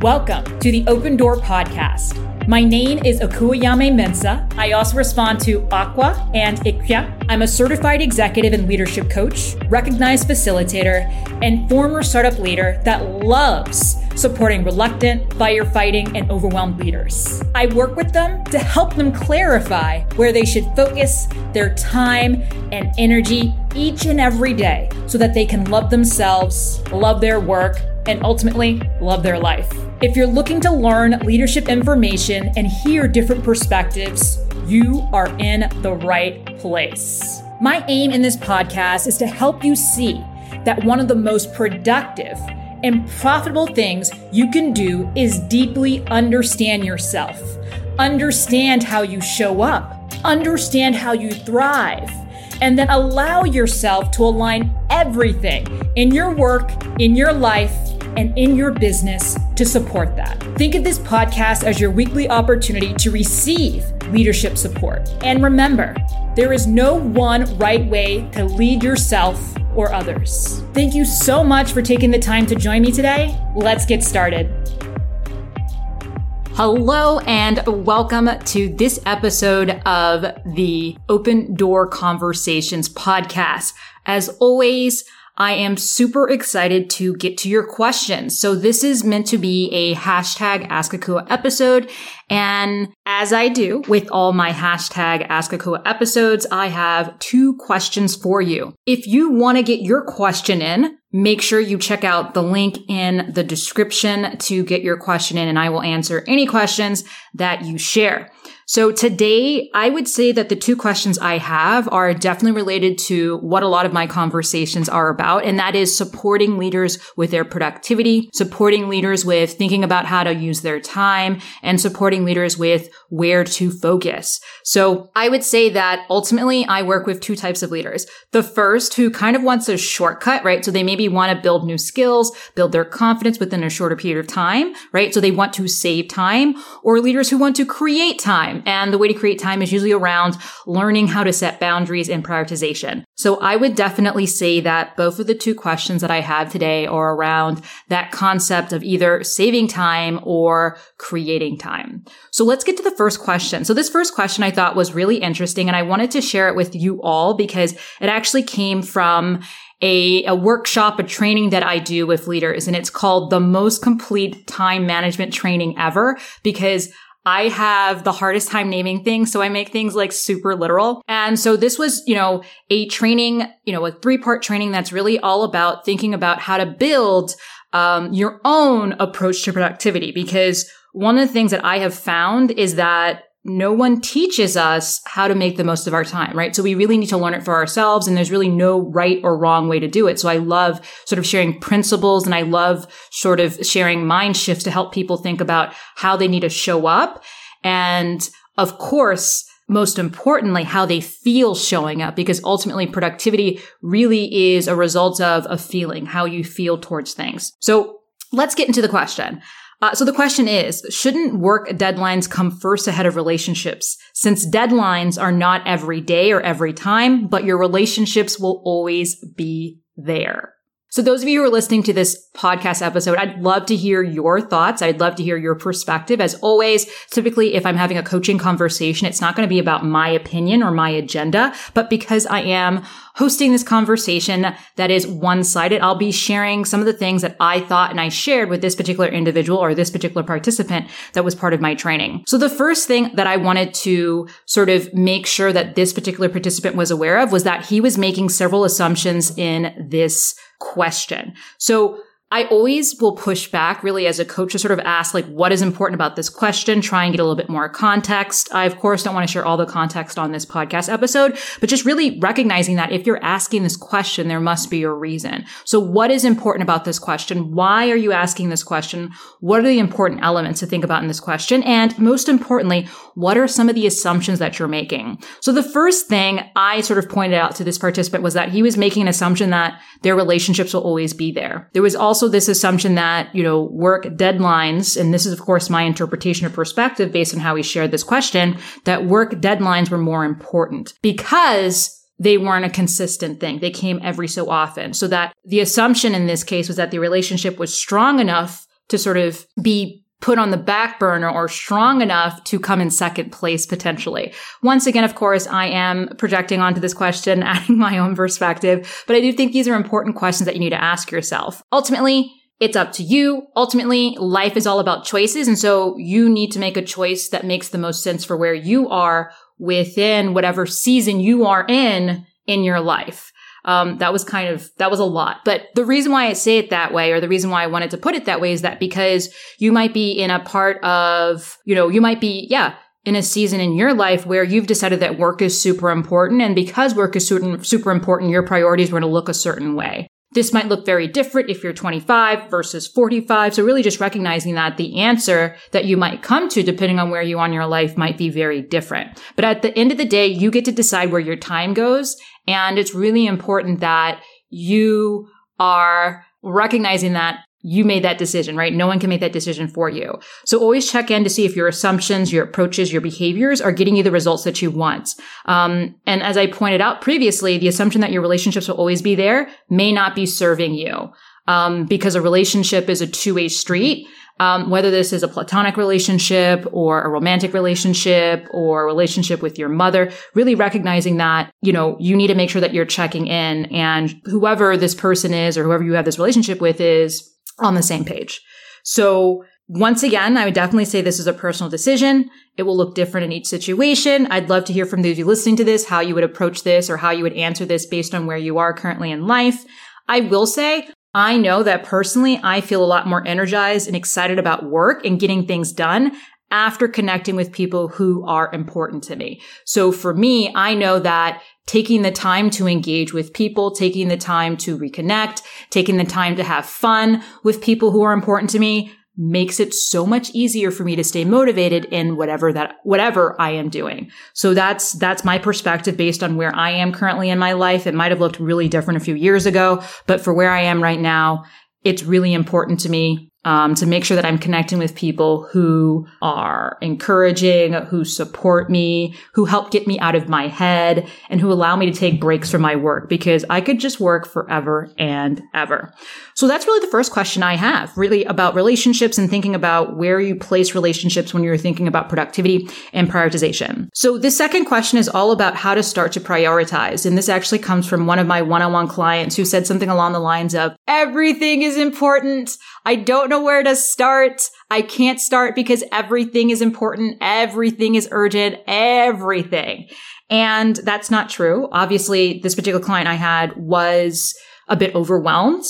Welcome to the Open Door Podcast. My name is Akua Nyame-Mensah. I also respond to Aqua and Ikya. I'm a certified executive and leadership coach, recognized facilitator, and former startup leader that loves supporting reluctant, firefighting, and overwhelmed leaders. I work with them to help them clarify where they should focus their time and energy each and every day so that they can love themselves, love their work, and ultimately love their life. If you're looking to learn leadership information and hear different perspectives, you are in the right place. My aim in this podcast is to help you see that one of the most productive and profitable things you can do is deeply understand yourself, understand how you show up, understand how you thrive, and then allow yourself to align everything in your work, in your life, and in your business to support that. Think of this podcast as your weekly opportunity to receive leadership support. And remember, there is no one right way to lead yourself or others. Thank you so much for taking the time to join me today. Let's get started. Hello and welcome to this episode of the Open Door Conversations podcast. As always, I am super excited to get to your questions. So this is meant to be a hashtag Ask Akua episode. And as I do with all my hashtag Ask Akua episodes, I have two questions for you. If you want to get your question in, make sure you check out the link in the description to get your question in and I will answer any questions that you share. So today, I would say that the two questions I have are definitely related to what a lot of my conversations are about. And that is supporting leaders with their productivity, supporting leaders with thinking about how to use their time and supporting leaders with where to focus. So I would say that ultimately I work with two types of leaders. The first who kind of wants a shortcut, right? So they maybe want to build new skills, build their confidence within a shorter period of time, right? So they want to save time or leaders who want to create time time. And the way to create time is usually around learning how to set boundaries and prioritization. So I would definitely say that both of the two questions that I have today are around that concept of either saving time or creating time. So let's get to the first question. So this first question I thought was really interesting and I wanted to share it with you all because it actually came from a, a workshop, a training that I do with leaders. And it's called the most complete time management training ever because I have the hardest time naming things. So I make things like super literal. And so this was, you know, a training, you know, a three part training that's really all about thinking about how to build um, your own approach to productivity. Because one of the things that I have found is that no one teaches us how to make the most of our time, right? So we really need to learn it for ourselves and there's really no right or wrong way to do it. So I love sort of sharing principles and I love sort of sharing mind shifts to help people think about how they need to show up. And of course, most importantly, how they feel showing up because ultimately productivity really is a result of a feeling, how you feel towards things. So let's get into the question. Uh, so the question is, shouldn't work deadlines come first ahead of relationships? Since deadlines are not every day or every time, but your relationships will always be there. So those of you who are listening to this podcast episode, I'd love to hear your thoughts. I'd love to hear your perspective. As always, typically if I'm having a coaching conversation, it's not going to be about my opinion or my agenda, but because I am hosting this conversation that is one-sided, I'll be sharing some of the things that I thought and I shared with this particular individual or this particular participant that was part of my training. So the first thing that I wanted to sort of make sure that this particular participant was aware of was that he was making several assumptions in this question. So I always will push back really as a coach to sort of ask like what is important about this question, try and get a little bit more context. I of course don't want to share all the context on this podcast episode, but just really recognizing that if you're asking this question, there must be a reason. So what is important about this question? Why are you asking this question? What are the important elements to think about in this question? And most importantly, what are some of the assumptions that you're making? So the first thing I sort of pointed out to this participant was that he was making an assumption that their relationships will always be there. There was also also this assumption that, you know, work deadlines, and this is of course my interpretation or perspective based on how we shared this question, that work deadlines were more important because they weren't a consistent thing. They came every so often. So that the assumption in this case was that the relationship was strong enough to sort of be put on the back burner or strong enough to come in second place potentially. Once again, of course, I am projecting onto this question, adding my own perspective, but I do think these are important questions that you need to ask yourself. Ultimately, it's up to you. Ultimately, life is all about choices. And so you need to make a choice that makes the most sense for where you are within whatever season you are in in your life. Um, that was kind of, that was a lot. But the reason why I say it that way, or the reason why I wanted to put it that way is that because you might be in a part of, you know, you might be, yeah, in a season in your life where you've decided that work is super important. And because work is super, important, your priorities were to look a certain way. This might look very different if you're 25 versus 45. So really just recognizing that the answer that you might come to, depending on where you are in your life, might be very different. But at the end of the day, you get to decide where your time goes. And it's really important that you are recognizing that you made that decision, right? No one can make that decision for you. So always check in to see if your assumptions, your approaches, your behaviors are getting you the results that you want. Um, and as I pointed out previously, the assumption that your relationships will always be there may not be serving you. Um, because a relationship is a two-way street. Um, whether this is a platonic relationship or a romantic relationship or a relationship with your mother, really recognizing that, you know, you need to make sure that you're checking in and whoever this person is or whoever you have this relationship with is on the same page. So once again, I would definitely say this is a personal decision. It will look different in each situation. I'd love to hear from those of you listening to this, how you would approach this or how you would answer this based on where you are currently in life. I will say, I know that personally, I feel a lot more energized and excited about work and getting things done after connecting with people who are important to me. So for me, I know that taking the time to engage with people, taking the time to reconnect, taking the time to have fun with people who are important to me makes it so much easier for me to stay motivated in whatever that, whatever I am doing. So that's, that's my perspective based on where I am currently in my life. It might have looked really different a few years ago, but for where I am right now, it's really important to me um, to make sure that I'm connecting with people who are encouraging, who support me, who help get me out of my head, and who allow me to take breaks from my work because I could just work forever and ever. So that's really the first question I have, really about relationships and thinking about where you place relationships when you're thinking about productivity and prioritization. So the second question is all about how to start to prioritize. And this actually comes from one of my one-on-one clients who said something along the lines of, everything is important. I don't know where to start. I can't start because everything is important. Everything is urgent. Everything. And that's not true. Obviously, this particular client I had was a bit overwhelmed.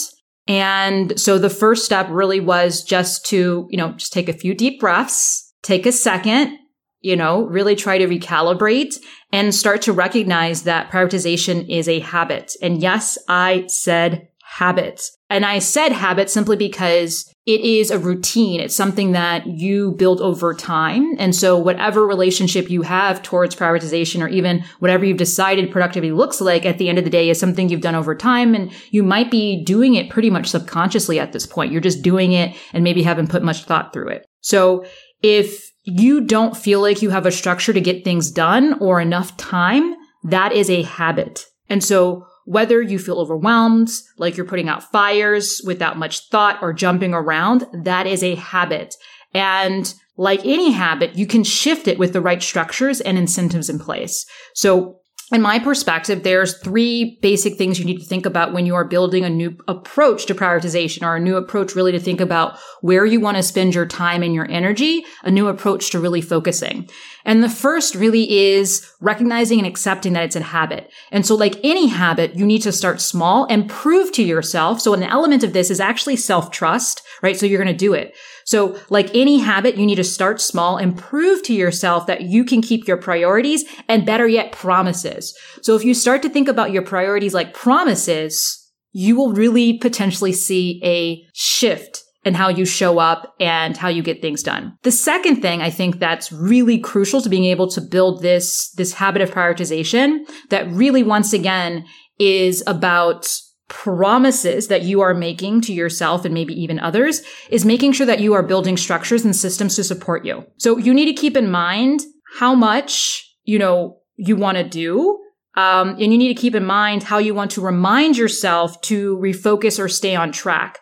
And so the first step really was just to, you know, just take a few deep breaths, take a second, you know, really try to recalibrate and start to recognize that prioritization is a habit. And yes, I said habit. And I said habit simply because it is a routine. It's something that you build over time. And so whatever relationship you have towards prioritization or even whatever you've decided productivity looks like at the end of the day is something you've done over time. And you might be doing it pretty much subconsciously at this point. You're just doing it and maybe haven't put much thought through it. So if you don't feel like you have a structure to get things done or enough time, that is a habit. And so whether you feel overwhelmed, like you're putting out fires without much thought or jumping around, that is a habit. And like any habit, you can shift it with the right structures and incentives in place. So in my perspective, there's three basic things you need to think about when you are building a new approach to prioritization or a new approach really to think about where you want to spend your time and your energy, a new approach to really focusing. And the first really is recognizing and accepting that it's a habit. And so like any habit, you need to start small and prove to yourself. So an element of this is actually self-trust, right? So you're going to do it. So like any habit, you need to start small and prove to yourself that you can keep your priorities and better yet promises. So if you start to think about your priorities like promises, you will really potentially see a shift in how you show up and how you get things done. The second thing I think that's really crucial to being able to build this, this habit of prioritization that really once again is about promises that you are making to yourself and maybe even others is making sure that you are building structures and systems to support you. So you need to keep in mind how much, you know, you want to do. Um, and you need to keep in mind how you want to remind yourself to refocus or stay on track.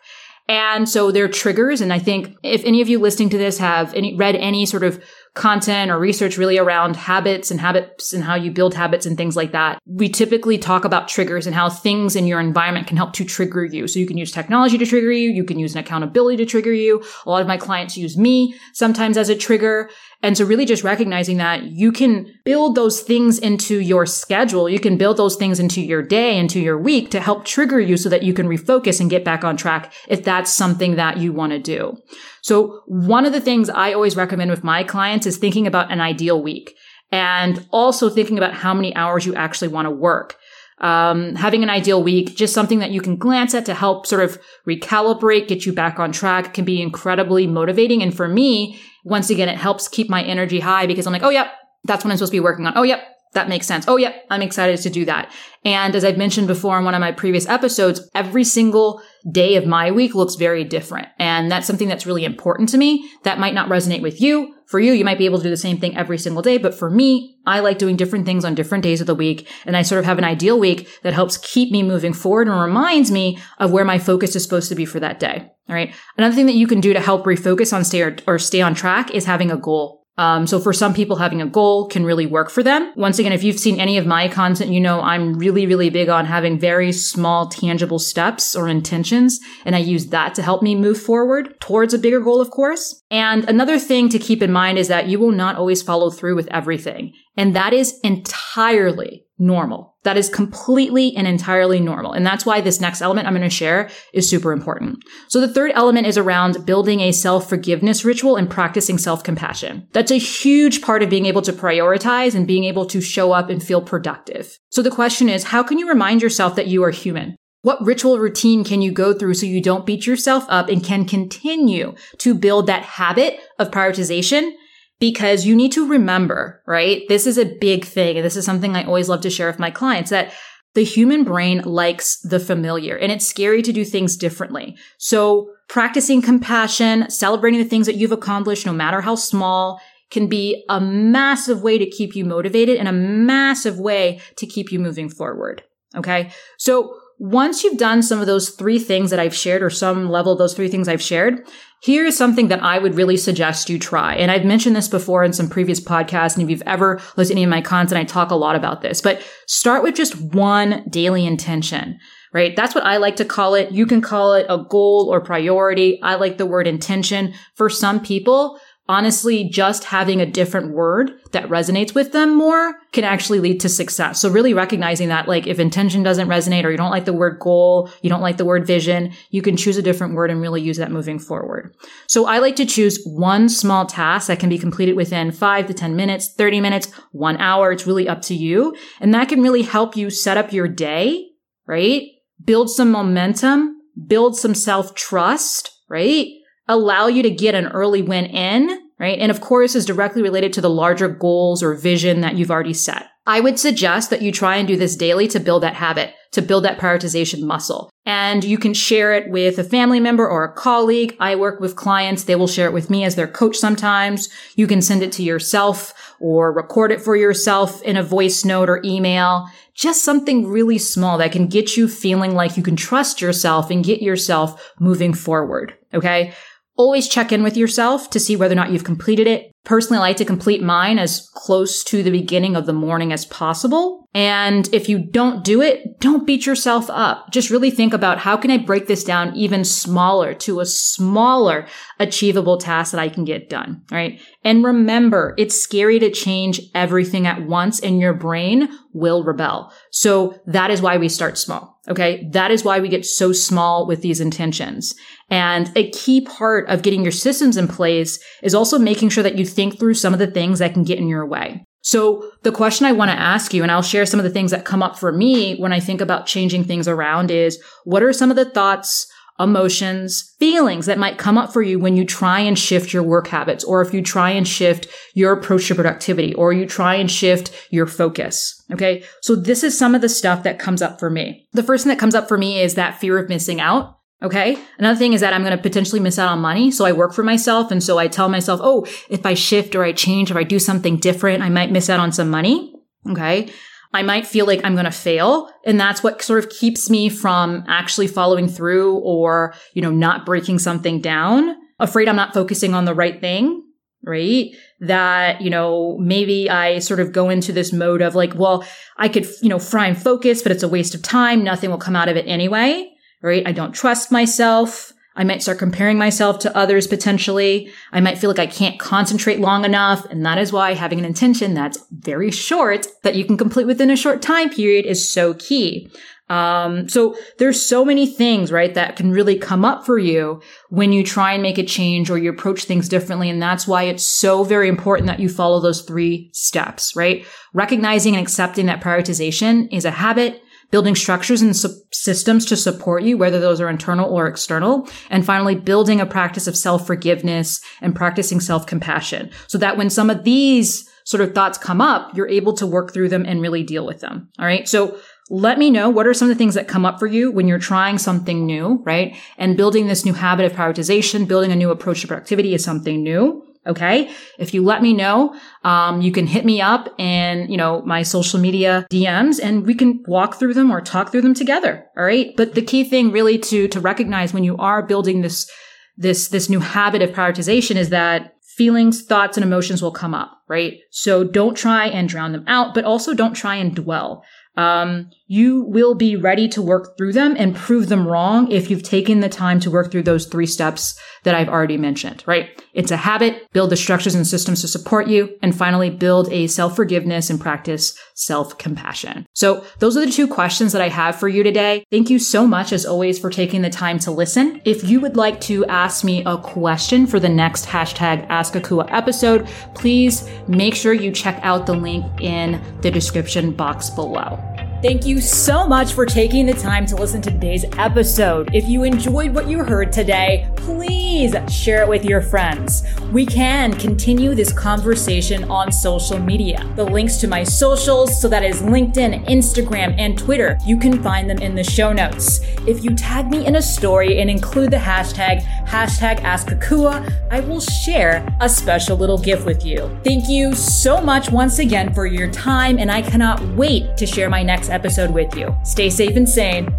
And so they're triggers. And I think if any of you listening to this have any, read any sort of content or research really around habits and habits and how you build habits and things like that. We typically talk about triggers and how things in your environment can help to trigger you. So you can use technology to trigger you. You can use an accountability to trigger you. A lot of my clients use me sometimes as a trigger. And so really just recognizing that you can build those things into your schedule. You can build those things into your day, into your week to help trigger you so that you can refocus and get back on track if that's something that you want to do. So one of the things I always recommend with my clients is thinking about an ideal week and also thinking about how many hours you actually want to work um, having an ideal week, just something that you can glance at to help sort of recalibrate, get you back on track can be incredibly motivating. And for me, once again, it helps keep my energy high because I'm like, oh, yep, that's what I'm supposed to be working on. Oh, yep, that makes sense. Oh, yeah, I'm excited to do that. And as I've mentioned before in one of my previous episodes, every single day of my week looks very different. And that's something that's really important to me. That might not resonate with you. For you, you might be able to do the same thing every single day. But for me, I like doing different things on different days of the week. And I sort of have an ideal week that helps keep me moving forward and reminds me of where my focus is supposed to be for that day. All right. Another thing that you can do to help refocus on stay or, or stay on track is having a goal. Um, so for some people, having a goal can really work for them. Once again, if you've seen any of my content, you know I'm really, really big on having very small, tangible steps or intentions. And I use that to help me move forward towards a bigger goal, of course. And another thing to keep in mind is that you will not always follow through with everything. And that is entirely normal. That is completely and entirely normal. And that's why this next element I'm going to share is super important. So the third element is around building a self-forgiveness ritual and practicing self-compassion. That's a huge part of being able to prioritize and being able to show up and feel productive. So the question is, how can you remind yourself that you are human? What ritual routine can you go through so you don't beat yourself up and can continue to build that habit of prioritization because you need to remember, right? This is a big thing. And this is something I always love to share with my clients that the human brain likes the familiar and it's scary to do things differently. So practicing compassion, celebrating the things that you've accomplished, no matter how small, can be a massive way to keep you motivated and a massive way to keep you moving forward. Okay. So once you've done some of those three things that I've shared or some level of those three things I've shared, here is something that I would really suggest you try. And I've mentioned this before in some previous podcasts. And if you've ever listened to any of my content, I talk a lot about this, but start with just one daily intention right? That's what I like to call it. You can call it a goal or priority. I like the word intention. For some people, honestly, just having a different word that resonates with them more can actually lead to success. So really recognizing that, like, if intention doesn't resonate or you don't like the word goal, you don't like the word vision, you can choose a different word and really use that moving forward. So I like to choose one small task that can be completed within five to 10 minutes, 30 minutes, one hour. It's really up to you. And that can really help you set up your day, right? Build some momentum, build some self trust, right? Allow you to get an early win in, right? And of course is directly related to the larger goals or vision that you've already set. I would suggest that you try and do this daily to build that habit, to build that prioritization muscle. And you can share it with a family member or a colleague. I work with clients. They will share it with me as their coach sometimes. You can send it to yourself or record it for yourself in a voice note or email. Just something really small that can get you feeling like you can trust yourself and get yourself moving forward. Okay. Always check in with yourself to see whether or not you've completed it. Personally, I like to complete mine as close to the beginning of the morning as possible. And if you don't do it, don't beat yourself up. Just really think about how can I break this down even smaller to a smaller achievable task that I can get done. Right. And remember, it's scary to change everything at once and your brain will rebel. So that is why we start small. Okay. That is why we get so small with these intentions. And a key part of getting your systems in place is also making sure that you think through some of the things that can get in your way. So the question I want to ask you, and I'll share some of the things that come up for me when I think about changing things around is what are some of the thoughts, emotions, feelings that might come up for you when you try and shift your work habits, or if you try and shift your approach to productivity, or you try and shift your focus. Okay. So this is some of the stuff that comes up for me. The first thing that comes up for me is that fear of missing out. Okay. Another thing is that I'm going to potentially miss out on money. So I work for myself. And so I tell myself, oh, if I shift or I change or I do something different, I might miss out on some money. Okay. I might feel like I'm going to fail. And that's what sort of keeps me from actually following through or, you know, not breaking something down. Afraid I'm not focusing on the right thing, right? That, you know, maybe I sort of go into this mode of like, well, I could, you know, fry and focus, but it's a waste of time. Nothing will come out of it anyway, right? I don't trust myself. I might start comparing myself to others potentially. I might feel like I can't concentrate long enough. And that is why having an intention that's very short that you can complete within a short time period is so key. Um, so there's so many things, right, that can really come up for you when you try and make a change or you approach things differently. And that's why it's so very important that you follow those three steps, right? Recognizing and accepting that prioritization is a habit building structures and su- systems to support you, whether those are internal or external. And finally, building a practice of self-forgiveness and practicing self-compassion so that when some of these sort of thoughts come up, you're able to work through them and really deal with them. All right. So let me know what are some of the things that come up for you when you're trying something new, right? And building this new habit of prioritization, building a new approach to productivity is something new. Okay. If you let me know, um, you can hit me up and, you know, my social media DMs and we can walk through them or talk through them together. All right. But the key thing really to, to recognize when you are building this, this, this new habit of prioritization is that feelings, thoughts, and emotions will come up, right? So don't try and drown them out, but also don't try and dwell um, you will be ready to work through them and prove them wrong if you've taken the time to work through those three steps that I've already mentioned, right? It's a habit, build the structures and systems to support you, and finally build a self-forgiveness and practice self-compassion. So those are the two questions that I have for you today. Thank you so much as always for taking the time to listen. If you would like to ask me a question for the next hashtag Ask Akua episode, please make sure you check out the link in the description box below. Thank you so much for taking the time to listen to today's episode. If you enjoyed what you heard today, please share it with your friends. We can continue this conversation on social media. The links to my socials, so that is LinkedIn, Instagram, and Twitter, you can find them in the show notes. If you tag me in a story and include the hashtag, hashtag AskAkua, I will share a special little gift with you. Thank you so much once again for your time, and I cannot wait to share my next episode with you. Stay safe and sane.